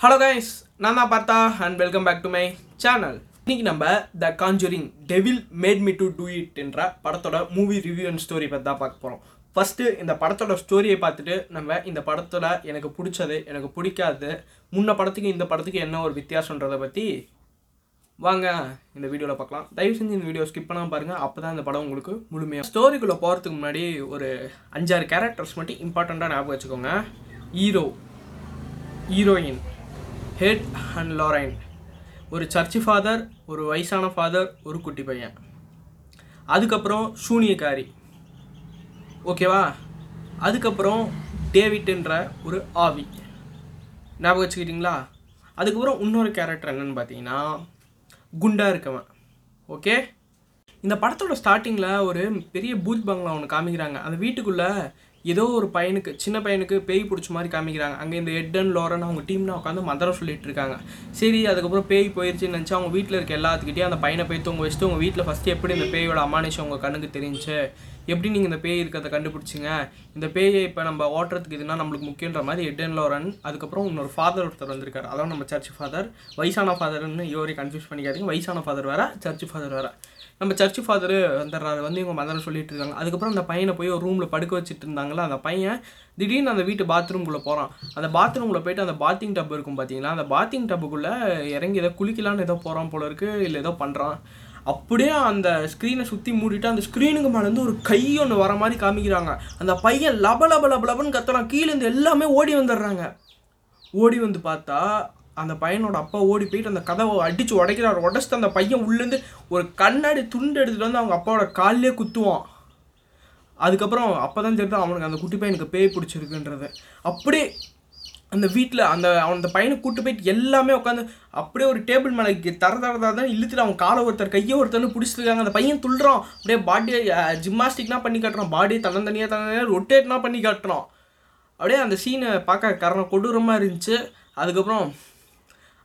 Hello guys நான் தான் Partha and welcome back to my channel இன்னைக்கு நம்ம the conjuring devil made me to do it என்ற படத்தோட மூவி ரிவ்யூ அண்ட் ஸ்டோரி பற்றி தான் பார்க்க போகிறோம் ஃபஸ்ட்டு இந்த படத்தோட ஸ்டோரியை பார்த்துட்டு நம்ம இந்த படத்தோட எனக்கு பிடிச்சது எனக்கு பிடிக்காது முன்ன படத்துக்கு இந்த படத்துக்கு என்ன ஒரு வித்தியாசன்றதை பற்றி வாங்க இந்த வீடியோவில் பார்க்கலாம். தயவு செஞ்சு இந்த வீடியோ ஸ்கிப் பண்ணாமல் பாருங்கள் அப்போ தான் இந்த படம் உங்களுக்கு முழுமையாக ஸ்டோரிக்குள்ளே போகிறதுக்கு முன்னாடி ஒரு அஞ்சாறு கேரக்டர்ஸ் மட்டும் இம்பார்ட்டண்ட்டாக ஞாபகம் வச்சுக்கோங்க. Hero heroine Ed and Lorraine. ஒரு சர்ச்சு ஃபாதர் ஒரு வயசான ஃபாதர் ஒரு குட்டி பையன். அதுக்கப்புறம் சூனியக்காரி. ஓகேவா? அதுக்கப்புறம் டேவிட்ன்ற ஒரு ஆவி. ஞாபகம் வச்சுக்கிட்டீங்களா? அதுக்கப்புறம் இன்னொரு கேரக்டர் என்னன்னு பார்த்தீங்கன்னா குண்டாக இருக்கவன். ஓகே? இந்த படத்தோட ஸ்டார்டிங்கில் ஒரு பெரிய பூத் பங்களா ஒன்று காமிக்கிறாங்க. அந்த வீட்டுக்குள்ளே ஏதோ ஒரு பையனுக்கு சின்ன பையனுக்கு பேய் பிடிச்ச மாதிரி காமிக்கிறாங்க. அங்கே இந்த எட் அண்ட் லோரன் அவங்க டீம்னா உட்காந்து மந்திரம் சொல்லிட்டு இருக்காங்க. சரி அதுக்கப்புறம் பேய் போயிருச்சுன்னு நினச்சி அவங்க வீட்டில் இருக்க எல்லாத்துக்கிட்டையும் அந்த பையனை போய் தூங்க வச்சுட்டு உங்கள் வீட்டில் ஃபஸ்ட்டு எப்படி இந்த பேயோட அமானுஷம் உங்கள் கண்ணுக்கு தெரிஞ்சு? எப்படி நீங்கள் இந்த பேய் இருக்கிறத கண்டுபிடிச்சிங்க? இந்த பேயை இப்போ நம்ம ஓட்டுறதுக்கு இதுனா நம்மளுக்கு முக்கியன்ற மாதிரி எட் அண்ட் லோரன் அதுக்கப்புறம் இன்னொரு ஃபாதர் ஒருத்தர் வந்திருக்காரு. அதான் நம்ம சர்ச் ஃபாதர் வயசான ஃபாதர்னு யோரி கன்ஃபியூஸ் பண்ணிக்காதீங்க. வயசான ஃபாதர் வேறு சர்ச் ஃபாதர் வேறு. நம்ம சர்ச் ஃபாதர் வந்துடுறாரு. வந்து இவங்க மதரை சொல்லிட்டு இருக்காங்க. அதுக்கப்புறம் அந்த பையனை போய் ஒரு ரூமில் படுக்க வச்சுட்டு இருந்தாங்களா அந்த பையன் திடீர்னு அந்த வீட்டு பாத்ரூம்குள்ளே போகிறான் அந்த பாத்ரூமில் போயிட்டு அந்த பாத்திங் டப் இருக்கும் பார்த்தீங்களா அந்த பாத்திங் டப்புக்குள்ளே இறங்கி ஏதோ குளிக்கலான்னு ஏதோ போகிறான் போல இருக்கு இல்லை ஏதோ பண்ணுறான் அப்படியே அந்த ஸ்க்ரீனை சுற்றி மூடிட்டு அந்த ஸ்க்ரீனுக்கு மேலேருந்து ஒரு கை ஒன்று வர மாதிரி காமிக்கிறாங்க. அந்த பையன் லப லப லப லபன்னு கத்துறான். கீழேருந்து எல்லாமே ஓடி வந்துடுறாங்க. ஓடி வந்து பார்த்தா அந்த பையனோட அப்பா ஓடி போயிட்டு அந்த கதவை அடித்து உடைக்கிறார். உடச்சிட்டு அந்த பையன் உள்ளேருந்து ஒரு கண்ணாடி துண்டு எடுத்துகிட்டு வந்து அவங்க அப்பாவோட காலிலே குத்துவான். அதுக்கப்புறம் அப்போ தான் தெரியுது அவனுக்கு அந்த குட்டி பையனுக்கு பேய் பிடிச்சிருக்குன்றது. அப்படியே அந்த வீட்டில் அந்த அவன் அந்த பையனை கூட்டு போயிட்டு எல்லாமே உட்காந்து அப்படியே ஒரு டேபிள் மேலே தர தர தான் இழுத்துட்டு அவன் காலை ஒருத்தர் கையை ஒருத்தர் பிடிச்சிருக்காங்க அந்த பையன் துள்ளுறான். அப்படியே பாடியை ஜிம்னாஸ்டிக்னால் பண்ணி காட்டுறான். பாடியை தன்னந்தனியாக தனியாக ரொட்டேட்னா பண்ணி காட்டுறான். அப்படியே அந்த சீனை பார்க்க காரணம் கொடூரமாக இருந்துச்சு. அதுக்கப்புறம்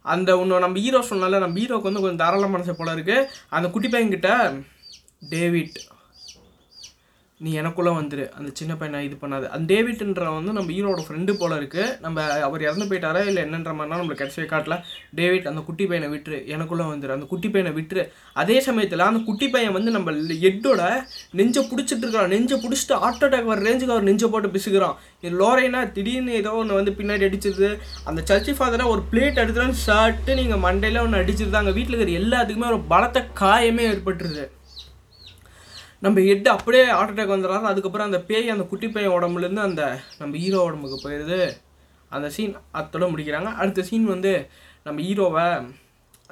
அந்த ஒன்று நம்ம ஹீரோ சொன்னால நம்ம ஹீரோக்கு வந்து கொஞ்சம் தாராள மனசை போல இருக்குது அந்த குட்டி பையன்கிட்ட டேவிட் நீ எனக்குள்ளே வந்துரு. அந்த சின்ன பையனை இது பண்ணாது. அந்த டேவிட்ன்ற வந்து நம்ம ஹீரோட ஃப்ரெண்டு போல இருக்குது நம்ம அவர் இறந்து போயிட்டாரா இல்லை என்னன்ற மாதிரினா நம்மளுக்கு கடைசியை காட்டல. டேவிட் அந்த குட்டி பையனை விட்டுரு. எனக்குள்ளே வந்துரு. அந்த குட்டி பையனை விட்டுரு. அதே சமயத்தில் அந்த குட்டி பையன் வந்து நம்ம எட்டோட நெஞ்சை பிடிச்சிட்டு இருக்கிறான் நெஞ்சை பிடிச்சிட்டு ஹார்ட் அட்டாக் வர ரேஞ்சுக்கு அவர் நெஞ்சை போட்டு பிசுகிறான். இது லோரைனா திடீர்னு ஏதோ ஒன்று வந்து பின்னாடி அடிச்சிருது அந்த சர்ச்சி ஃபாதரை ஒரு பிளேட் எடுத்துகிறான்னு ஷர்ட்டு நீங்கள் மண்டையில் ஒன்று அடிச்சிருது. அங்கே வீட்டில் இருக்கிற எல்லாத்துக்குமே ஒரு பலத்த காயமே ஏற்பட்டுருது. நம்ம ஹெட் அப்படியே ஹார்ட் அட்டாக் வந்துடுறாரு. அதுக்கப்புறம் அந்த பேய் அந்த குட்டி பேய் உடம்புலேருந்து அந்த நம்ம ஹீரோ உடம்புக்கு போயிடுது. அந்த சீன் அத்தோட முடிக்கிறாங்க. அடுத்த சீன் வந்து நம்ம ஹீரோவை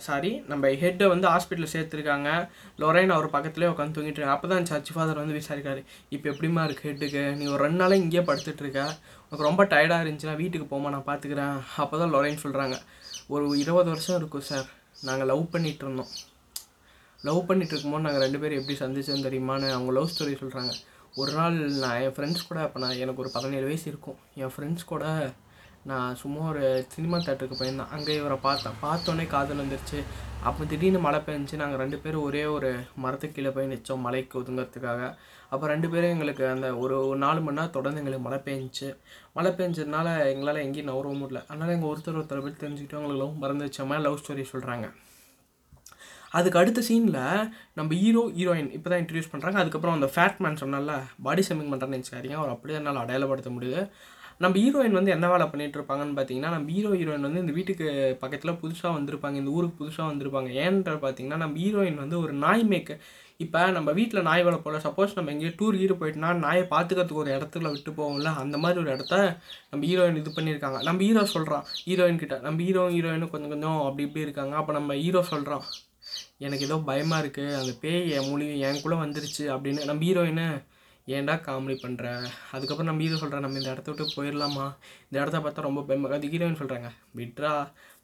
சாரி நம்ம ஹெட்டை வந்து ஹாஸ்பிட்டலில் சேர்த்துருக்காங்க. லொரைன் அவர் பக்கத்துலேயே உட்காந்து தூங்கிட்டு இருக்காங்க. அப்போ தான் சர்ச் ஃபாதர் வந்து விசாரிக்காரு இப்போ எப்படிமா இருக்குது ஹெட்டுக்கு நீ ஒரு ரெண்டு நாளாக இங்கேயே படுத்துட்ருக்க உனக்கு ரொம்ப டயர்டாக இருந்துச்சுன்னா வீட்டுக்கு போமா நான் பார்த்துக்கிறேன் அப்போ தான் லொரைன் சொல்கிறாங்க ஒரு இருபது வருஷம் இருக்கும் சார் நாங்கள் லவ் பண்ணிகிட்டு இருந்தோம். லவ் பண்ணிட்டு இருக்கும்போது நாங்கள் ரெண்டு பேரும் எப்படி சந்திச்சோம் தெரியுமான்னு அவங்க லவ் ஸ்டோரி சொல்கிறாங்க ஒரு நாள் நான் என் ஃப்ரெண்ட்ஸ் கூட அப்போ நான் எனக்கு ஒரு பதினேழு வயசு இருக்கும். என் ஃப்ரெண்ட்ஸ் கூட நான் சும்மா ஒரு சினிமா தேட்டருக்கு போயிருந்தேன். அங்கே இவரை பார்த்தேன். பார்த்தோன்னே காதல் வந்துருச்சு. அப்போ திடீர்னு மழை பெஞ்சிச்சு நாங்கள் ரெண்டு பேரும் ஒரே ஒரு மரத்துக்கு கீழே போய் நிச்சோம் மலைக்கு ஒதுங்கிறதுக்காக. அப்போ ரெண்டு பேரும் எங்களுக்கு அந்த ஒரு ஒரு நாலு மணி நேரம் தொடர்ந்து எங்களுக்கு மழை பெஞ்சிச்சு மழை பெஞ்சதுனால எங்களால் எங்கேயும் நவரவும் முடியல. அதனால் எங்கள் ஒருத்தர் ஒருத்தர் பற்றி தெரிஞ்சுக்கிட்டு அவங்களுக்கு லவ் மறந்து மாதிரி லவ் ஸ்டோரி சொல்கிறாங்க அதுக்கு அடுத்த சீனில் நம்ம ஹீரோ ஹீரோயின் இப்போ தான் இன்ட்ரடியூஸ் பண்ணுறாங்க அதுக்கப்புறம் அந்த ஃபேட் மேன் சொன்னால பாடி ஷேமிங் பண்ணுறேன்னு நினச்சிக்காதீங்க. அவர் அப்படியே என்னால் அடையாளப்படுத்த முடியுது. நம்ம ஹீரோயின் வந்து என்ன வேலை பண்ணிகிட்டு இருப்பாங்கன்னு பார்த்தீங்கன்னா நம்ம ஹீரோ ஹீரோயின் வந்து இந்த வீட்டுக்கு பக்கத்தில் புதுசாக வந்திருப்பாங்க இந்த ஊருக்கு புதுசாக வந்திருப்பாங்க. ஏன்ற பார்த்தீங்கன்னா நம்ம ஹீரோயின் வந்து ஒரு நாய் மேய்க்க இப்போ நம்ம வீட்டில் நாய் வேலை சப்போஸ் நம்ம எங்கேயோ டூர் ஹீரோ போயிட்டுனா நாயை பார்த்துக்கிறதுக்கு ஒரு இடத்துல விட்டு போவோம்ல அந்த மாதிரி ஒரு இடத்த நம்ம ஹீரோயின் இது பண்ணியிருக்காங்க. நம்ம ஹீரோ சொல்கிறான் ஹீரோயின் கிட்ட. நம்ம ஹீரோ ஹீரோயினும் கொஞ்சம் கொஞ்சம் அப்படி இப்படி இருக்காங்க. அப்போ நம்ம ஹீரோ சொல்கிறோம் எனக்கு ஏதோ பயமாக இருக்குது அந்த பேய் என் மூலியும் என் கூட வந்துருச்சு அப்படின்னு. நம்ம ஹீரோயினை ஏன்டா காமெடி பண்ணுற அதுக்கப்புறம் நம்ம ஹீரோ சொல்கிறேன் நம்ம இந்த இடத்த விட்டு போயிடலாமா இந்த இடத்த பார்த்தா ரொம்ப பயமாக அது ஹீரோயின் சொல்கிறாங்க விட்ரா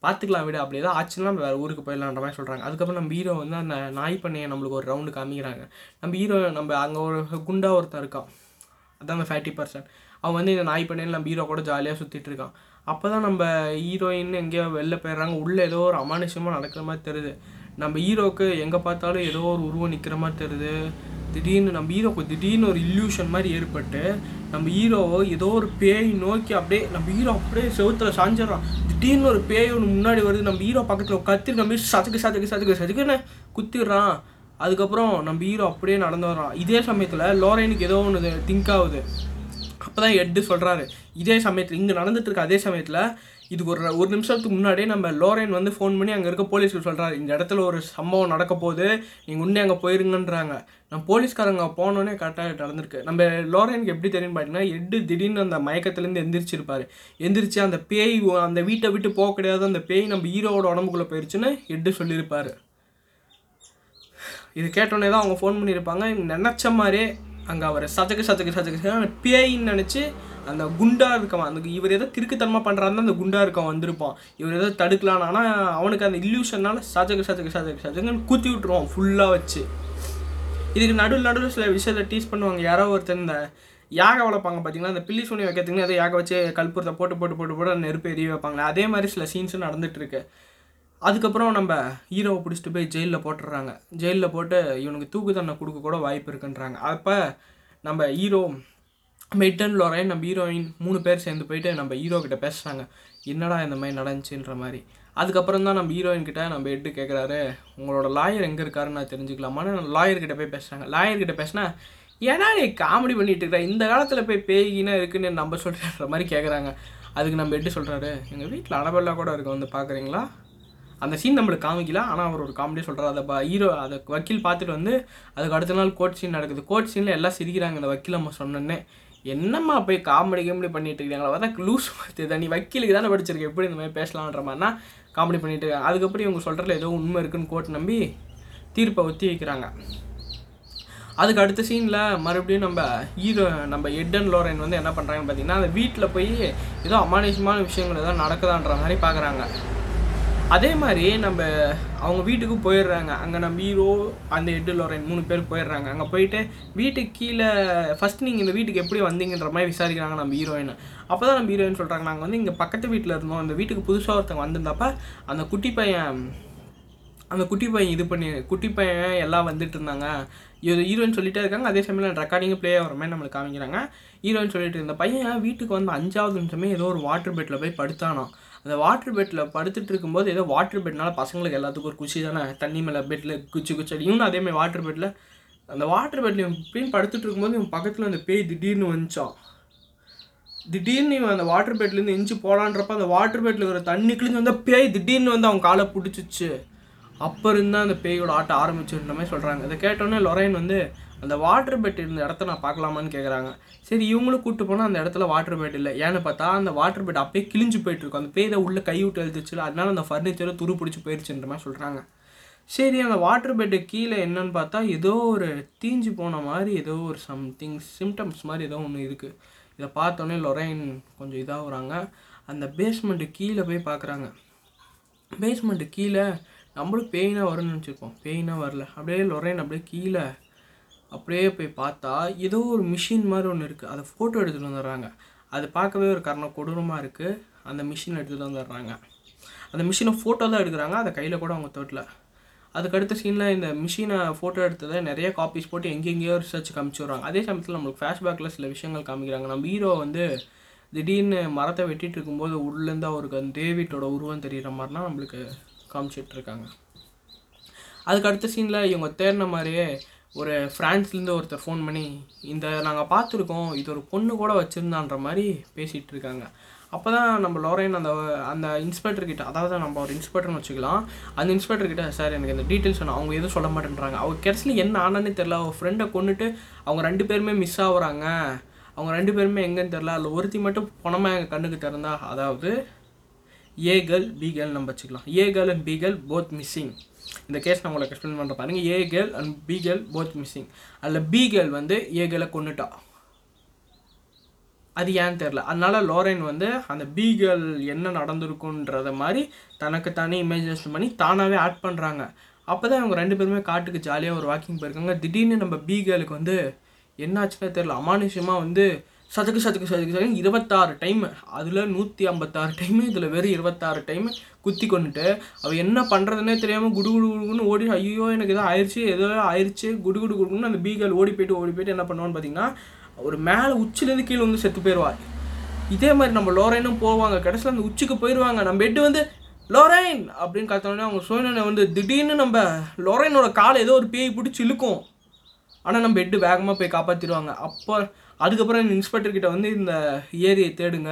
பார்த்துக்கலாம் விட. அப்படி ஏதாவது ஆச்சுன்னா நம்ம வேறு ஊருக்கு போயிடலான்ற மாதிரி சொல்கிறாங்க அதுக்கப்புறம் நம்ம ஹீரோ வந்து அந்த நாய் பண்ணையை நம்மளுக்கு ஒரு ரவுண்டு காமிக்கிறாங்க. நம்ம ஹீரோ நம்ம அங்கே ஒரு குண்டா ஒருத்தன் இருக்கான். அதான் அந்த ஃபேட்டி பர்சன் அவன் வந்து இந்த நாய் பண்ணையில் நம்ம ஹீரோ கூட ஜாலியாக சுற்றிட்டு இருக்கான். அப்போ தான் நம்ம ஹீரோயின் எங்கேயோ வெளில போயிடுறாங்க. உள்ளே ஏதோ ஒரு அமானுஷமாக நடக்கிற மாதிரி தெரியுது. நம்ம ஹீரோவுக்கு எங்கே பார்த்தாலும் ஏதோ ஒரு உருவம் நிற்கிற மாதிரி தெரியுது. திடீர்னு நம்ம ஹீரோக்கு திடீர்னு ஒரு இல்யூஷன் மாதிரி ஏற்பட்டு நம்ம ஹீரோவை ஏதோ ஒரு பேய் நோக்கி அப்படியே நம்ம ஹீரோ அப்படியே செவுத்துல சாஞ்சிடறான். திடீர்னு ஒரு பேய் ஒன்று முன்னாடி வருது நம்ம ஹீரோ பக்கத்தில் கத்தி நம்ம சதுக்கு சதுக்கு சதுக்கு சதுக்குன்னு குத்திடுறான். அதுக்கப்புறம் நம்ம ஹீரோ அப்படியே நடந்து வர்றான். இதே சமயத்தில் லோரைனுக்கு ஏதோ ஒன்று திங்க் ஆகுது. அப்போ தான் எட்டு சொல்கிறாரு இதே சமயத்தில் இங்கே நடந்துட்டு இருக்க அதே சமயத்தில் இதுக்கு ஒரு ஒரு நிமிஷத்துக்கு முன்னாடியே நம்ம லோரைன் வந்து ஃபோன் பண்ணி அங்கே இருக்க போலீஸ்க்கு சொல்கிறாரு இந்த இடத்துல ஒரு சம்பவம் நடக்க போகுது நீங்கள் உடனே அங்கே போயிருங்கன்றாங்க. நம்ம போலீஸ்காரங்க போனோடனே கரெக்டாக நடந்திருக்கு. நம்ம லோரைனுக்கு எப்படி தெரியும் பார்த்தீங்கன்னா எட்டு திடீர்னு அந்த மயக்கத்துலேருந்து எந்திரிச்சிருப்பார். எந்திரிச்சு அந்த பேய் அந்த வீட்டை விட்டு போக கிடையாது அந்த பேய் நம்ம ஹீரோவோட உடம்புக்குள்ளே போயிருச்சுன்னு எட்டு சொல்லியிருப்பார். இது கேட்டோன்னே தான் அவங்க ஃபோன் பண்ணியிருப்பாங்க. நினச்ச மாதிரியே அங்கே அவர் சதக்கு சதக்கு சதக்கு பேயின்னு நினச்சி அந்த குண்டா இருக்கவன் அந்த இவர் ஏதோ கிறுக்குத்தனமாக பண்ணுறாருன்னா அந்த குண்டா இருக்கவன் வந்திருப்பான். இவர் ஏதோ தடுக்கலாம் ஆனால் அவனுக்கு அந்த இல்லூஷன்னால சதக்கு சாஜக சாஜக சதக்குன்னு குத்தி விட்டுருவான் ஃபுல்லாக வச்சு. இதுக்கு நடுவில் நடுவில் சில விஷயத்தை டீஸ் பண்ணுவாங்க. யாரோ ஒருத்தர் இந்த யாக வளர்ப்பாங்க பார்த்தீங்கன்னா அந்த பில்லி சுனி வைக்கிறதுக்குன்னு அதை யாக வச்சு கல்புரத்தை போட்டு போட்டு போட்டு போட்டு நெருப்பு எரிய வைப்பாங்களே. அதே மாதிரி சில சீன்ஸும் நடந்துட்டு இருக்கு. அதுக்கப்புறம் நம்ம ஹீரோவை பிடிச்சிட்டு போய் ஜெயிலில் போட்டுடுறாங்க ஜெயிலில் போட்டு இவனுக்கு தூக்கு தண்டனை கொடுக்க கூட வாய்ப்பு இருக்குன்றாங்க. அப்போ நம்ம ஹீரோ மெட்டன் லொரைன் நம்ம ஹீரோயின் மூணு பேர் சேர்ந்து போயிட்டு நம்ம ஹீரோ கிட்ட பேசுகிறாங்க என்னடா இந்த மாதிரி நடந்துச்சுன்ற மாதிரி. அதுக்கப்புறம் தான் நம்ம ஹீரோயின் கிட்ட நம்ம எட்டு கேட்குறாரு உங்களோட லாயர் எங்கே இருக்காருன்னு நான் தெரிஞ்சுக்கலாமான்னு? லாயர் கிட்ட போய் பேசுகிறாங்க லாயர் கிட்ட பேசினா ஏன்னா நீ காமெடி பண்ணிட்டு இருக்கிற இந்த காலத்தில் போய் பேய்கினா இருக்குன்னு நம்ம சொல்கிறன்ற மாதிரி கேட்குறாங்க அதுக்கு நம்ம எட்டு சொல்கிறாரு எங்கள் வீட்டில் அனபெல்லா கூட இருக்கு வந்து பார்க்குறீங்களா அந்த சீன் நம்மளுக்கு காமிக்கல ஆனால் அவர் ஒரு காமெடி சொல்கிறார் அதை ஹீரோ அதை வக்கீல் பார்த்துட்டு வந்து அதுக்கு அடுத்த நாள் கோட் சீன் நடக்குது. கோட் சீனில் எல்லாம் சிரிக்கிறாங்க அந்த வக்கீல் நம்ம சொன்னோன்னே என்னம்மா போய் காமெடி கேமெடி பண்ணிட்டு இருக்காங்களா? பார்த்தா லூஸ் பார்த்து நீ வக்கீலுக்கு தானே படிச்சிருக்க. எப்படி இந்த மாதிரி பேசலான்ற மாதிரினா காமெடி பண்ணிட்டு இருக்காங்க. அதுக்கப்புறம் இவங்க சொல்கிறதுல ஏதோ உண்மை இருக்குன்னு கோர்ட் நம்பி தீர்ப்பை ஒத்தி வைக்கிறாங்க. அதுக்கு அடுத்த சீனில் மறுபடியும் நம்ம ஹீரோ நம்ம எட் அண்ட் லோரன் வந்து என்ன பண்ணுறாங்கன்னு பார்த்தீங்கன்னா அந்த வீட்டில் போய் ஏதோ அமானுஷமான விஷயங்கள் ஏதோ நடக்குதான்ற மாதிரி பார்க்குறாங்க. அதே மாதிரி நம்ம அவங்க வீட்டுக்கு போயிடுறாங்க. அங்கே நம்ம ஹீரோ அந்த எட்டுலோரன் மூணு பேர் போயிடுறாங்க. அங்கே போயிட்டு வீட்டுக்கு கீழே ஃபஸ்ட் நீங்கள் இந்த வீட்டுக்கு எப்படி வந்தீங்கன்ற மாதிரி விசாரிக்கிறாங்க நம்ம ஹீரோயினை அப்போ தான் நம்ம ஹீரோயின் சொல்கிறாங்க நாங்கள் வந்து இங்கே பக்கத்து வீட்டில் இருந்தோம். அந்த வீட்டுக்கு புதுசாக ஒருத்தவங்க வந்திருந்தப்ப அந்த குட்டி பையன் அந்த குட்டி பையன் இது பண்ணி குட்டி பையன் எல்லாம் வந்துட்டு இருந்தாங்க. இது ஹீரோயின் சொல்லிட்டே இருக்காங்க. அதே சமயம் ரெக்கார்டிங் ப்ளே ஆகிற மாதிரி நம்மளுக்கு காமிக்கிறாங்க. ஹீரோயின் சொல்லிட்டு இருந்த பையன் வீட்டுக்கு வந்து அஞ்சாவது நிமிஷமே ஏதோ ஒரு வாட்டர் பெட்டில் போய் படுத்தானான் அந்த வாட்டர் பெட்டில் படுத்துட்டு இருக்கும்போது ஏதோ வாட்டர் பெட்னால பசங்களுக்கு எல்லாத்துக்கும் ஒரு குச்சி தானே? தண்ணி மேலே பெட்டில் குச்சி குச்சி அடி. இவனும் அதே மாதிரி வாட்டர் பெட்டில் அந்த வாட்டர் பெட்டில் இவன் இப்படின்னு படுத்துட்டு இருக்கும்போது இவன் பக்கத்தில் அந்த பேய் திடீர்னு வந்துச்சான் திடீர்னு இவன் அந்த வாட்டர் பெட்லேருந்து எஞ்சி போகலான்றப்ப அந்த வாட்டர் பெட்டில் இருக்கிற தண்ணி கிழிஞ்சு வந்தால் பேய் திடீர்னு வந்து அவன் காலை பிடிச்சிச்சு. அப்போ இருந்தால் அந்த பேயோட ஆட்டம் ஆரம்பிச்சுன்ற மாதிரி சொல்கிறாங்க இதை கேட்டோன்னே லொரைன் வந்து அந்த வாட்டர் பெட் இருந்த இடத்த நான் பார்க்கலாமான்னு கேட்குறாங்க சரி இவங்களும் கூப்பிட்டு போனால் அந்த இடத்துல வாட்டர் பெட் இல்லை. ஏன்னு பார்த்தா அந்த வாட்டர் பெட் அப்படியே கிழிஞ்சு போயிட்டுருக்கும் அந்த பேய் தான் கை விட்டு எழுதிச்சுல அதனால அந்த ஃபர்னிச்சரை துரு பிடிச்சி போயிடுச்சுன்ற மாதிரி சொல்கிறாங்க சரி அந்த வாட்டர் பெட்டு கீழே என்னன்னு பார்த்தா ஏதோ ஒரு தீஞ்சு போன மாதிரி ஏதோ ஒரு சம்திங் சிம்டம்ஸ் மாதிரி ஏதோ ஒன்று இருக்குது இதை பார்த்தோன்னே லொரைன் கொஞ்சம் இதாகுறாங்க. அந்த பேஸ்மெண்ட்டு கீழே போய் பார்க்குறாங்க பேஸ்மெண்ட்டு கீழே நம்மளும் பெயினாக வரும்னு நினச்சிருப்போம். பெயினாக வரல. அப்படியே லொரைன் அப்படியே கீழே அப்படியே போய் பார்த்தா ஏதோ ஒரு மிஷின் மாதிரி ஒன்று இருக்குது அதை ஃபோட்டோ எடுத்துகிட்டு வந்துடுறாங்க. அது பார்க்கவே ஒரு காரணம் கொடூரமாக இருக்குது அந்த மிஷின் எடுத்துகிட்டு வந்துடுறாங்க. அந்த மிஷினை ஃபோட்டோ தான் எடுக்கிறாங்க. அதை கையில் கூட அவங்க தொட்டில். அதுக்கு அடுத்த சீனில் இந்த மிஷினை ஃபோட்டோ எடுத்ததை நிறைய காப்பீஸ் போட்டு எங்கெங்கேயோ ரிசர்ச் காமிச்சு வர்றாங்க அதே சமயத்தில் நம்மளுக்கு ஃப்ளாஷ்பேக்கில் சில விஷயங்கள் காமிக்கிறாங்க. நம்ம ஹீரோ வந்து திடீர்னு மரத்தை வெட்டிட்டு இருக்கும்போது உள்ளேருந்து அவருக்கு அந்த டேவிட்டோட உருவம் தெரிகிற மாதிரினா நம்மளுக்கு காமிச்சிட்ருக்காங்க அதுக்கு அடுத்த சீனில் இவங்க தேடின மாதிரியே ஒரு ஃப்ரான்ஸ்லேருந்து ஒருத்தர் ஃபோன் பண்ணி இந்த நாங்கள் பார்த்துருக்கோம் இது ஒரு பொண்ணு கூட வச்சுருந்தான்ற மாதிரி பேசிகிட்டு இருக்காங்க. அப்போ தான் நம்ம லோரைன் அந்த அந்த இன்ஸ்பெக்டர்கிட்ட அதாவது நம்ம ஒரு இன்ஸ்பெக்டர்னு வச்சுக்கலாம் அந்த இன்ஸ்பெக்டர்கிட்ட சார் எனக்கு இந்த டீட்டெயில்ஸ் வேணும். அவங்க எதுவும் சொல்ல மாட்டேன்றாங்க. அவங்க கடைசியில் என்ன ஆனான்னு தெரில அவங்க ஃப்ரெண்டை கொண்டுட்டு அவங்க ரெண்டு பேருமே மிஸ் ஆகுறாங்க. அவங்க ரெண்டு பேருமே எங்கேன்னு தெரில அதில் ஒருத்தி மட்டும் பணமாக எங்கள் கண்ணுக்கு திறந்தா அதாவது ஏ கேர்ள் பி கேர்ள் நம்ம வச்சுக்கலாம். A girl and B girl both missing இந்த கேஸ் நான் உங்களுக்கு எக்ஸ்பிளைன் பண்ணுற பாருங்க A girl and B girl both missing அதில் பி கேர்ள் வந்து ஏ கேர்ளை கொண்டுட்டா அது ஏன்னு தெரில அதனால லோரைன் வந்து அந்த பி கேர்ள் என்ன நடந்திருக்குன்றத மாதிரி தனக்கு தானே இமேஜினேஷன் பண்ணி தானாகவே ஆட் பண்ணுறாங்க அப்போ தான் இவங்க ரெண்டு பேருமே காட்டுக்கு ஜாலியாக ஒரு வாக்கிங் போயிருக்காங்க. திடீர்னு நம்ம பி கேர்ளுக்கு வந்து என்னாச்சுன்னே தெரில அமானுஷமாக வந்து சதுக்கு சதுக்கு சதுக்கு சதுக்கு இருபத்தாறு டைம் அதில் நூற்றி ஐம்பத்தாறு டைமு இதில் வெறும் இருபத்தாறு டைம் குத்தி கொண்டுட்டு அவள் என்ன பண்ணுறதுனே தெரியாமல் குடு குடு குடுன்னு ஓடி ஐயோ எனக்கு ஏதோ ஆயிடுச்சு ஏதோ ஆயிடுச்சு குடு குடு குடுன்னு அந்த பீகல் ஓடி போயிட்டு ஓடி போயிட்டு என்ன பண்ணுவான்னு பார்த்தீங்கன்னா ஒரு மேலே உச்சிலேருந்து கீழே வந்து செத்து போயிடுவாள் இதே மாதிரி நம்ம லோரைனும் போவாங்க. கடைசியில் அந்த உச்சிக்கு போயிடுவாங்க நம்ம பெட்டு வந்து லோரைன்! அப்படின்னு கத்தோடனே அவங்க சோழனை வந்து திடீர்னு நம்ம லோரைனோட காலை ஏதோ ஒரு பேய் பிடிச்சி இழுக்கும். ஆனால் நம்ம பெட்டு வேகமாக போய் காப்பாற்றிடுவாங்க அப்போ அதுக்கப்புறம் இந்த இன்ஸ்பெக்டர் கிட்ட வந்து இந்த ஏரியை தேடுங்க.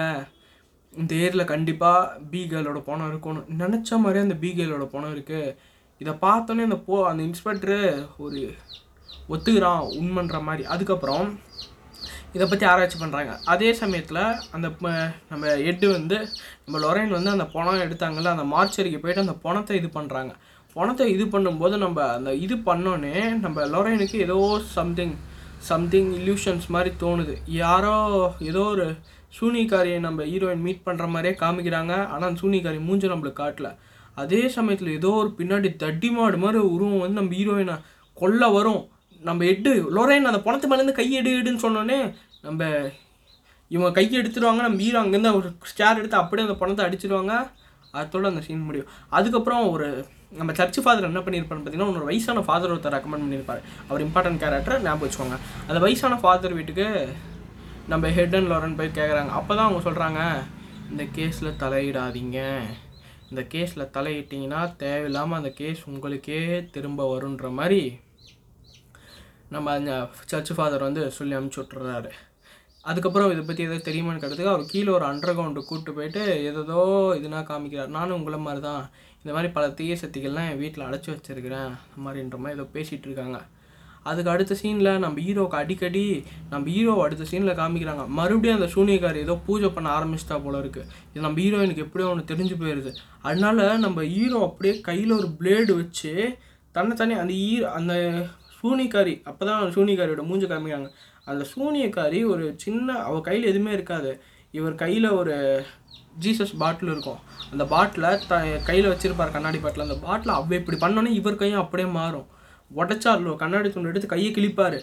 இந்த ஏரியில் கண்டிப்பாக பீகேலோட பணம் இருக்கும்னு நினச்ச மாதிரியே அந்த பீகேலோட பணம் இருக்குது இதை பார்த்தோன்னே அந்த போ அந்த இன்ஸ்பெக்டரு ஒரு ஒத்துக்கிறான் உண்மைன்ற மாதிரி. அதுக்கப்புறம் இதை பற்றி ஆராய்ச்சி பண்ணுறாங்க அதே சமயத்தில் அந்த நம்ம எட்டு வந்து நம்ம லொரைன் வந்து அந்த பணம் எடுத்தாங்கல்ல அந்த மார்ச்சரிக்கு போயிட்டு அந்த பணத்தை இது பண்ணுறாங்க பணத்தை இது பண்ணும்போது நம்ம அந்த இது பண்ணோன்னே நம்ம லொரைனுக்கு ஏதோ சம்திங் சம்திங் இல்யூஷன்ஸ் மாதிரி தோணுது. யாரோ ஏதோ ஒரு சூனிகாரியை நம்ம ஹீரோயின் மீட் பண்ணுற மாதிரியே காமிக்கிறாங்க. ஆனால் சூனிகாரி மூஞ்ச நம்மளுக்கு காட்டல. அதே சமயத்தில் ஏதோ ஒரு பின்னாடி தட்டி மாடு மாதிரி உருவம் வந்து நம்ம ஹீரோயினை கொல்ல வரும். நம்ம எட்டு லோரேன் அந்த பணத்து மேலேருந்து கை எடு எடுன்னு சொன்னோன்னே நம்ம இவங்க கை எடுத்துருவாங்க. நம்ம ஹீரோ அங்கேருந்து ஒரு ஸ்டேர் எடுத்து அப்படியே அந்த பணத்தை அடிச்சிருவாங்க. அதோட அந்த சீன் முடியும். அதுக்கப்புறம் ஒரு நம்ம சர்ச் ஃபாதர் என்ன பண்ணியிருப்பான்னு பார்த்தீங்கன்னா உன்னோட வயசான ஃபாதர் ஒருத்தர் ரெக்கமெண்ட் பண்ணியிருப்பாரு. அவர் இம்பார்ட்டன்ட் கேரக்டர் ஞாபகம் வச்சுக்கோங்க. அந்த வயசான ஃபாதர் வீட்டுக்கு நம்ம ஹெட் அண்ட் லோரன் போய் கேட்குறாங்க அப்போ தான் அவங்க சொல்கிறாங்க இந்த கேஸில் தலையிடாதீங்க. இந்த கேஸில் தலையிட்டீங்கன்னா தேவையில்லாமல் அந்த கேஸ் உங்களுக்கே திரும்ப வருன்ற மாதிரி நம்ம அந்த சர்ச் ஃபாதர் வந்து சொல்லி அனுப்பிச்சி விட்டுறாரு. அதுக்கப்புறம் இதை பற்றி எதாவது தெரியுமான்னு கேட்டதுக்கு அவர் கீழே ஒரு அண்டர் கிரவுண்டு கூப்பிட்டு போயிட்டு ஏதோ இதுனா காமிக்கிறார். நானும் உங்களை மாதிரி தான் இந்த மாதிரி பல தீய சக்திகள்லாம் என் வீட்டில் அடைச்சி வச்சிருக்கிறேன் அந்த மாதிரின்ற மாதிரி ஏதோ பேசிகிட்டு இருக்காங்க. அதுக்கு அடுத்த சீனில் நம்ம ஹீரோவுக்கு அடிக்கடி நம்ம ஹீரோ அடுத்த சீனில் காமிக்கிறாங்க. மறுபடியும் அந்த சூனியக்காரி ஏதோ பூஜை பண்ண ஆரம்பிச்சிட்டா போல இருக்குது இது நம்ம ஹீரோயினுக்கு எப்படியோ ஒன்று தெரிஞ்சு போயிடுது அதனால நம்ம ஹீரோ அப்படியே கையில் ஒரு பிளேடு வச்சு தன்னைத்தானே அந்த ஈ அந்த சூனிக்காரி அப்போ தான் சூனியக்காரியோட மூஞ்சி காமிக்கிறாங்க. அந்த சூனியக்காரி ஒரு சின்ன அவள் கையில் எதுவுமே இருக்காது. இவர் கையில் ஒரு ஜீசஸ் பாட்டில் இருக்கும். அந்த பாட்டிலை த கையில் வச்சிருப்பார் கண்ணாடி பாட்டில். அந்த பாட்டில் அவ இப்படி பண்ணோன்னே இவர் கையும் அப்படியே மாறும். உடச்சாலோ கண்ணாடி துண்டு எடுத்து கையை கிழிப்பார்.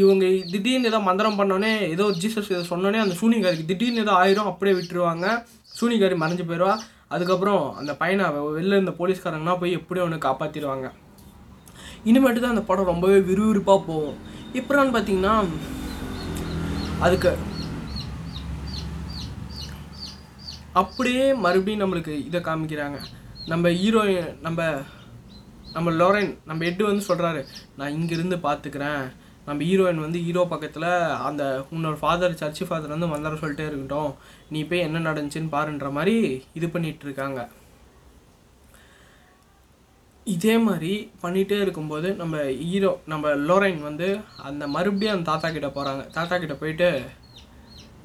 இவங்க திடீர்னு ஏதோ மந்திரம் பண்ணோன்னே ஏதோ ஜீசஸ் ஏதோ சொன்னோன்னே அந்த சூனிகாரிக்கு திடீர்னு ஏதோ ஆயிரும் அப்படியே விட்டுருவாங்க. சூனிகாரி மறைஞ்சு போயிடுவா. அதுக்கப்புறம் அந்த பையனை வெளில இருந்த போலீஸ்காரங்கன்னா போய் எப்படியும் ஒன்று காப்பாற்றிடுவாங்க இனிமேட்டு தான் அந்த படம் ரொம்பவே விறுவிறுப்பாக போகும். இப்போன்னு பார்த்தீங்கன்னா அதுக்கு அப்படியே மறுபடியும் நம்மளுக்கு இதை காமிக்கிறாங்க. நம்ம ஹீரோயின் நம்ம நம்ம லோரன் நம்ம எட்டு வந்து சொல்கிறாரு நான் இங்கேருந்து பார்த்துக்கிறேன் நம்ம ஹீரோயின் வந்து ஹீரோ பக்கத்தில் அந்த உன்னோட ஃபாதர் சர்ச்சு ஃபாதர் வந்து வந்தார சொல்லிட்டே இருக்கட்டும். நீ போய் என்ன நடந்துச்சுன்னு பாருன்ற மாதிரி இது பண்ணிகிட்ருக்காங்க இருக்காங்க. இதே மாதிரி பண்ணிகிட்டே இருக்கும்போது நம்ம ஹீரோ நம்ம லோரைன் வந்து அந்த மறுபடியும் அந்த தாத்தா கிட்டே போகிறாங்க தாத்தா கிட்டே போயிட்டு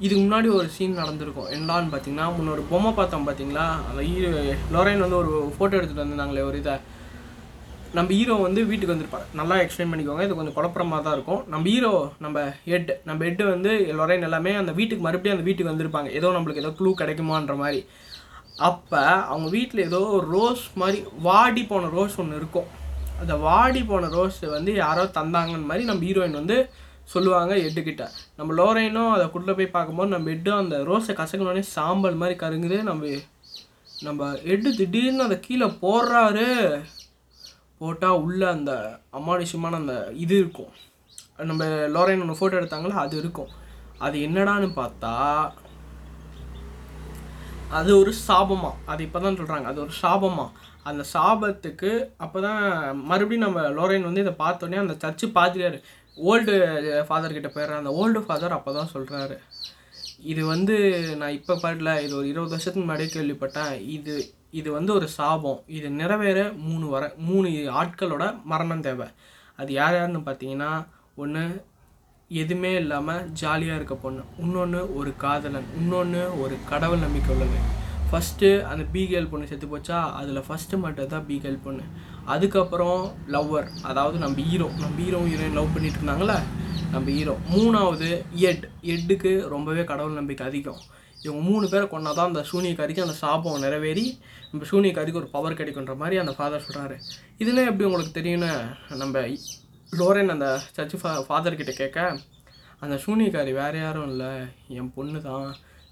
இதுக்கு முன்னாடி ஒரு சீன் நடந்திருக்கும். என்னடான்னு பார்த்தீங்கன்னா முன்னொரு பொம்மை பார்த்தோம் பார்த்தீங்களா அந்த ஹீரோ லோரைன் வந்து ஒரு ஃபோட்டோ எடுத்துகிட்டு வந்திருந்தாங்களே ஒரு இதை. நம்ம ஹீரோ வந்து வீட்டுக்கு வந்திருப்பாங்க நல்லா எக்ஸ்பிளைன் பண்ணிக்கோங்க இது கொஞ்சம் குழப்பமாக தான் இருக்கும். நம்ம ஹீரோ நம்ம ஹெட் நம்ம ஹெட் வந்து லொரைன் எல்லாமே அந்த வீட்டுக்கு மறுபடியும் அந்த வீட்டுக்கு வந்திருப்பாங்க. ஏதோ நம்மளுக்கு ஏதோ க்ளூ கிடைக்குமான்ற மாதிரி. அப்போ அவங்க வீட்டில் ஏதோ ஒரு ரோஸ் மாதிரி வாடி போன ரோஸ் ஒன்று இருக்கும். அந்த வாடி போன ரோஸ் வந்து யாரோ தந்தாங்கன்னு மாதிரி நம்ம ஹீரோயின் வந்து சொல்லுவாங்க எட்டுக்கிட்ட. நம்ம லோரைனும் அதை குள்ள போய் பார்க்கும்போது நம்ம எட்டும் அந்த ரோஸை கசக்கணுன்னே சாம்பல் மாதிரி கருங்குது. நம்ம நம்ம எட்டு திடீர்னு அதை கீழே போடுறாரு. போட்டால் உள்ளே அந்த அமானுஷமான அந்த இது இருக்கும். நம்ம லோரைன் ஒன்று ஃபோட்டோ எடுத்தாங்களோ? அது இருக்கும். அது என்னடான்னு பார்த்தா அது ஒரு சாபமா. அது இப்போ தான் சொல்கிறாங்க அது ஒரு சாபமா. அந்த சாபத்துக்கு அப்போ தான் மறுபடியும் நம்ம லோரைன் வந்து இதை பார்த்தோன்னே அந்த சர்ச்சு பார்த்துட்டாரு ஓல்டு ஃபாதர் கிட்ட போயிடுறேன். அந்த ஓல்டு ஃபாதர் அப்போ தான் சொல்கிறாரு இது வந்து நான் இப்போ பாடல இது ஒரு இருபது வருஷத்துக்கு முன்னாடியே கேள்விப்பட்டேன். இது இது வந்து ஒரு சாபம். இது நிறைவேற மூணு வர மூணு ஆட்களோட மரணம் தேவை. அது யார் யாருன்னு பார்த்தீங்கன்னா ஒன்று எதுவுமே இல்லாமல் ஜாலியாக இருக்க பொண்ணு. இன்னொன்று ஒரு காதலன். இன்னொன்று ஒரு கடவுள் நம்பிக்கை உள்ளது ஃபஸ்ட்டு அந்த பீகேல் பொண்ணு செத்து போச்சா அதில் ஃபஸ்ட்டு மட்டும் தான் பீகேல் பொண்ணு. அதுக்கப்புறம் லவ்வர் அதாவது நம்ம ஹீரோ நம்ம ஹீரோ ஹீரோயின் லவ் பண்ணிட்டு இருந்தாங்களே நம்ம ஹீரோ மூணாவது எட் எட்டுக்கு ரொம்பவே கடவுள் நம்பிக்கை அதிகம். இவங்க மூணு பேரை கொண்டா தான் அந்த சூனியக்காரிக்கு அந்த சாபம் நிறைவேறி நம்ம சூனியக்காரிக்கு ஒரு பவர் கிடைக்குன்ற மாதிரி அந்த ஃபாதர் சொல்கிறாரு இதெல்லாம் எப்படி உங்களுக்கு தெரியும்னு நம்ம லோரன் அந்த சர்ச் ஃபா ஃபாதர்கிட்ட கேட்க அந்த சூனியக்காரி வேறு யாரும் இல்லை என் பொண்ணு தான்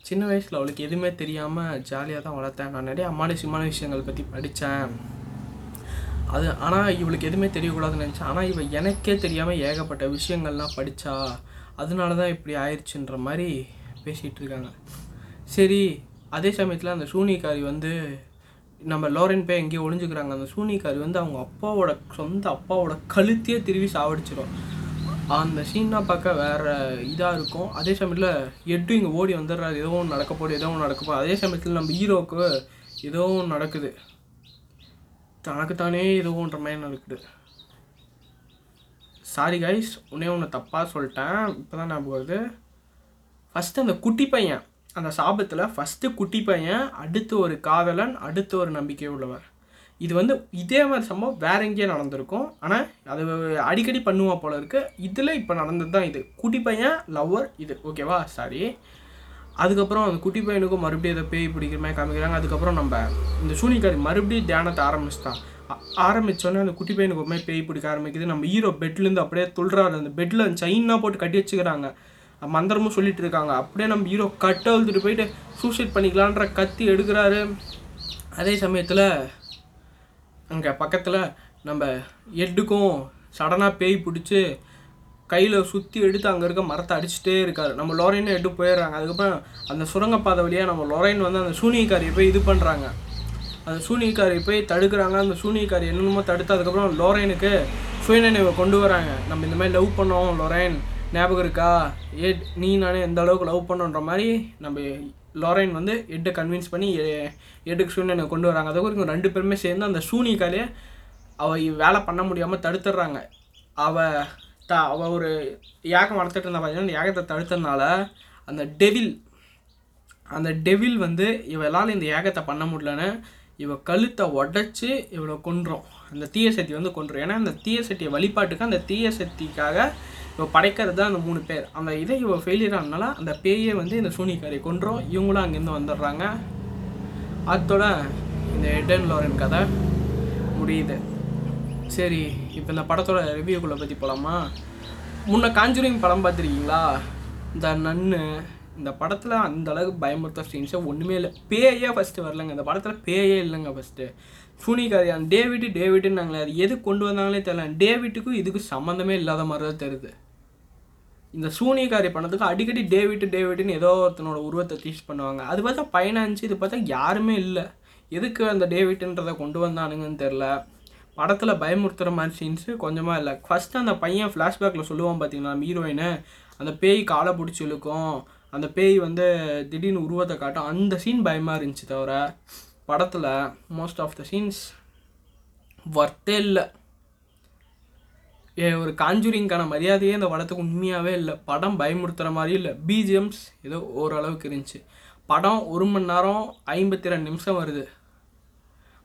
சின்ன வயசில் அவளுக்கு எதுவுமே தெரியாமல் ஜாலியாக தான் வளர்த்தேன். நான் நிறைய அமானுஷ்யமான விஷயங்கள் பற்றி படித்தேன் அது ஆனால் இவளுக்கு எதுவுமே தெரியக்கூடாதுன்னு நினச்சேன். ஆனால் இவள் எனக்கே தெரியாமல் ஏகப்பட்ட விஷயங்கள்லாம் படித்தா அதனால தான் இப்படி ஆயிடுச்சுன்ற மாதிரி பேசிகிட்டு இருக்காங்க. சரி அதே சமயத்தில் அந்த சூனிகாரி வந்து நம்ம லோரன் போய் எங்கேயோ ஒளிஞ்சுக்கிறாங்க. அந்த சூனிகாரி வந்து அவங்க அப்பாவோட சொந்த அப்பாவோட கழுத்தையே திருவி சாவடிச்சிடும் அந்த சீன்லாம் பார்க்க வேற இதாக இருக்கும். அதே சமயத்தில் எட்டும் இங்கே ஓடி வந்துடுறாரு. ஏதோ ஒன்று நடக்க போடு ஏதோ ஒன்று நடக்க போகுது. அதே சமயத்தில் நம்ம ஹீரோவுக்கு ஏதோ ஒன்று நடக்குது. தனக்குத்தானே ஏதோ ஒன்ற மாதிரி நடக்குது. சாரி கைஸ் உன்னே ஒன்று தப்பாக சொல்லிட்டேன். இப்போ தான் ஞாபகம் வருது. ஃபஸ்ட்டு அந்த குட்டி பையன் அந்த சாபத்தில் ஃபஸ்ட்டு குட்டி பையன் அடுத்து ஒரு காதலன் அடுத்து ஒரு நம்பிக்கை உள்ளவர் இது வந்து இதே மாதிரி சம்பவம் வேற எங்கேயோ நடந்திருக்கும். ஆனால் அது அடிக்கடி பண்ணுவா போல இருக்கு. இதில் இப்போ நடந்தது தான் இது. குட்டி பையன் லவ்வர் இது. ஓகேவா சாரி அதுக்கப்புறம் அந்த குட்டி பையனுக்கும் மறுபடியும் அதை பேய் பிடிக்கிற மாதிரி காமிக்கிறாங்க. அதுக்கப்புறம் நம்ம இந்த சூனிக்காரி மறுபடியும் தியானத்தை ஆரம்பிச்சுட்டான். ஆரம்பித்தோடனே அந்த குட்டி பையனுக்கு ஒரு மாதிரி பேய் பிடிக்க ஆரம்பிக்குது. நம்ம ஹீரோ பெட்லேருந்து அப்படியே துள்றாரு அந்த பெட்டில் செயினாக போட்டு கட்டி வச்சுக்கிறாங்க. மந்திரமும் சொல்லிட்டு இருக்காங்க. அப்படியே நம்ம ஹீரோ கட் அழுத்துட்டு போயிட்டு சூசைட் பண்ணிக்கலான்ற கத்தி எடுக்கிறாரு. அதே சமயத்தில் அங்கே பக்கத்தில் நம்ம எட்டுக்கும் சடனாக பேய் பிடிச்சி கையில் சுற்றி எடுத்து அங்கே இருக்க மரத்தை அடிச்சுட்டே இருக்காரு. நம்ம லொரைனும் எட்டு போயிடுறாங்க. அதுக்கப்புறம் அந்த சுரங்கப்பாதை வழியாக நம்ம லொரைன் வந்து அந்த சூனியக்காரியை போய் இது பண்ணுறாங்க அந்த சூனியக்காரியை போய் தடுக்கிறாங்க. அந்த சூனியக்காரி என்னென்னமோ தடுத்து அதுக்கப்புறம் லொரைனுக்கு சுயநினைவை கொண்டு வராங்க. நம்ம இந்த மாதிரி லவ் பண்ணோம் லொரைன். ஞாபகம் இருக்கா? ஏ நீ நானே எந்த அளவுக்கு லவ் பண்ணுன்ற மாதிரி நம்ம லொரைன் வந்து எட்டை கன்வின்ஸ் பண்ணி எ- எட்டுக்கு சூனியனை கொண்டு வராங்க. அதுக்கப்புறம் ரெண்டு பேருமே சேர்ந்து அந்த சூனிக்காலே அவள் வேலை பண்ண முடியாமல் தடுத்துடுறாங்க. அவள் த அவள் ஒரு யாகம் வளர்த்துட்டு இருந்தா பார்த்தீங்கன்னா அந்த யாகத்தை தடுத்ததுனால அந்த டெவில் அந்த டெவில் வந்து இவளால் இந்த யாகத்தை பண்ண முடியலன்னு இவ கழுத்தை உடச்சி இவளை கொன்றோம். அந்த தீய சக்தி வந்து கொன்றோம். ஏன்னா அந்த தீய சக்தியை வழிபாட்டுக்கு அந்த தீய சக்திக்காக இவ படைக்கிறது தான் அந்த மூணு பேர். அந்த இதை இவ ஃபெயிலியர் ஆனால அந்த பேயே வந்து இந்த சூனிக்காரை கொன்றோம். இவங்களும் அங்கேருந்து வந்துடுறாங்க. அதோட இந்த எடன் லோரன் கதை முடியுது. சரி இப்போ இந்த படத்தோட ரிவ்யூக்குள்ளே பற்றி போகலாமா முன்ன காஞ்சூரிங் படம் பார்த்துருக்கீங்களா? இந்த நன்னு இந்த படத்தில் அந்த அளவுக்கு பயமுறுத்த சீன்ஸே ஒன்றுமே இல்லை. பேயே ஃபஸ்ட்டு வரலங்க. இந்த படத்தில் பேயே இல்லைங்க ஃபஸ்ட்டு சூனிகாரி அந்த டேவிட்டு டேவிட்டுன்னு நாங்களே அது எது கொண்டு வந்தாங்களே தெரியல. டேவிட்டுக்கும் இதுக்கும் சம்மந்தமே இல்லாத மாதிரி தான் தெரியுது. இந்த சூனியக்காரி பண்ணதுக்கு அடிக்கடி டேவிட் டேவிட்னு ஏதோ ஒருத்தனோட உருவத்தை டீச் பண்ணுவாங்க. அது பார்த்தா பைனான்ஸ் இது பார்த்தா யாருமே இல்லை. எதுக்கு அந்த டேவிட்ன்றதை கொண்டு வந்தானுங்கன்னு தெரில படத்தில் பயமுறுத்துகிற மாதிரி சீன்ஸு கொஞ்சமாக இல்லை. ஃபஸ்ட்டு அந்த பையன் ஃப்ளாஷ்பேக்கில் சொல்லுவான் பார்த்தீங்களா ஹீரோயினு அந்த பேய் காலை பிடிச்சி இழுக்கும். அந்த பேய் வந்து திடீர்னு உருவத்தை காட்டும். அந்த சீன் பயமாக இருந்துச்சு தவிர படத்தில் மோஸ்ட் ஆஃப் த சீன்ஸ் ஒர்த்தே இல்லை. ஒரு காஞ்சூரிங்கான மரியாதையே இந்த படத்துக்கு உண்மையாகவே இல்லை. படம் பயமுறுத்துகிற மாதிரி இல்லை. பிஜிஎம்ஸ் ஏதோ ஓரளவுக்கு இருந்துச்சு. படம் ஒரு மணி நேரம் ஐம்பத்தி ரெண்டு நிமிஷம் வருது.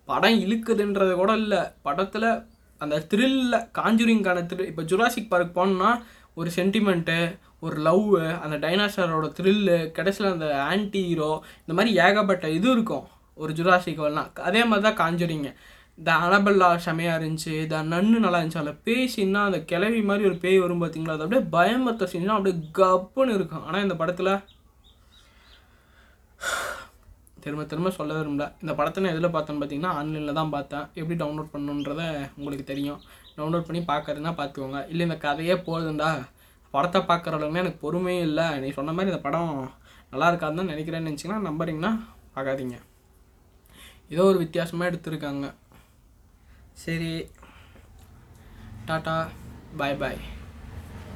படம் இழுக்குதுன்றது கூட இல்லை. படத்தில் அந்த த்ரில்லில் காஞ்சூரிங்கான த்ரில் இப்போ ஜுராசிக் பார்க் போனோம்னா ஒரு சென்டிமெண்ட்டு ஒரு லவ்வு அந்த டைனாசரோட த்ரில்லு கடைசியில் அந்த ஆன்டி ஹீரோ இந்த மாதிரி ஏகப்பட்ட இது இருக்கும். ஒரு ஜுராசிக் வரலாம் அதே மாதிரி தான் காஞ்சூரிங்க. இந்த அனபெல்லா செமையாக இருந்துச்சு. இந்த நன்னு நல்லா இருந்துச்சு. அதில் பேய் சீன்னா அந்த கிளவி மாதிரி ஒரு பேய் வரும் பார்த்தீங்களா அது அப்படியே பயமத்த சீன்னா அப்படியே கப்புன்னு இருக்கும். ஆனால் இந்த படத்தில் திரும்ப திரும்ப சொல்ல விரும்பல. இந்த படத்தை நான் எதில் பார்த்தேன்னு பார்த்தீங்கன்னா ஆன்லைனில் தான் பார்த்தேன். எப்படி டவுன்லோட் பண்ணுன்றத உங்களுக்கு தெரியும். டவுன்லோட் பண்ணி பார்க்கறதுனா பார்த்துக்கோங்க. இல்லை இந்த கதையே போதுண்டா படத்தை பார்க்குற அளவுக்கு எனக்கு பொறுமையும் இல்லை. நீ சொன்ன மாதிரி இந்த படம் நல்லா இருக்காதுன்னு தான் நினைக்கிறேன்னு நினச்சிங்கன்னா நம்புறீங்கன்னா பார்க்காதீங்க. ஏதோ ஒரு வித்தியாசமாக எடுத்திருக்காங்க. சரி டாட்டா பாய் பாய்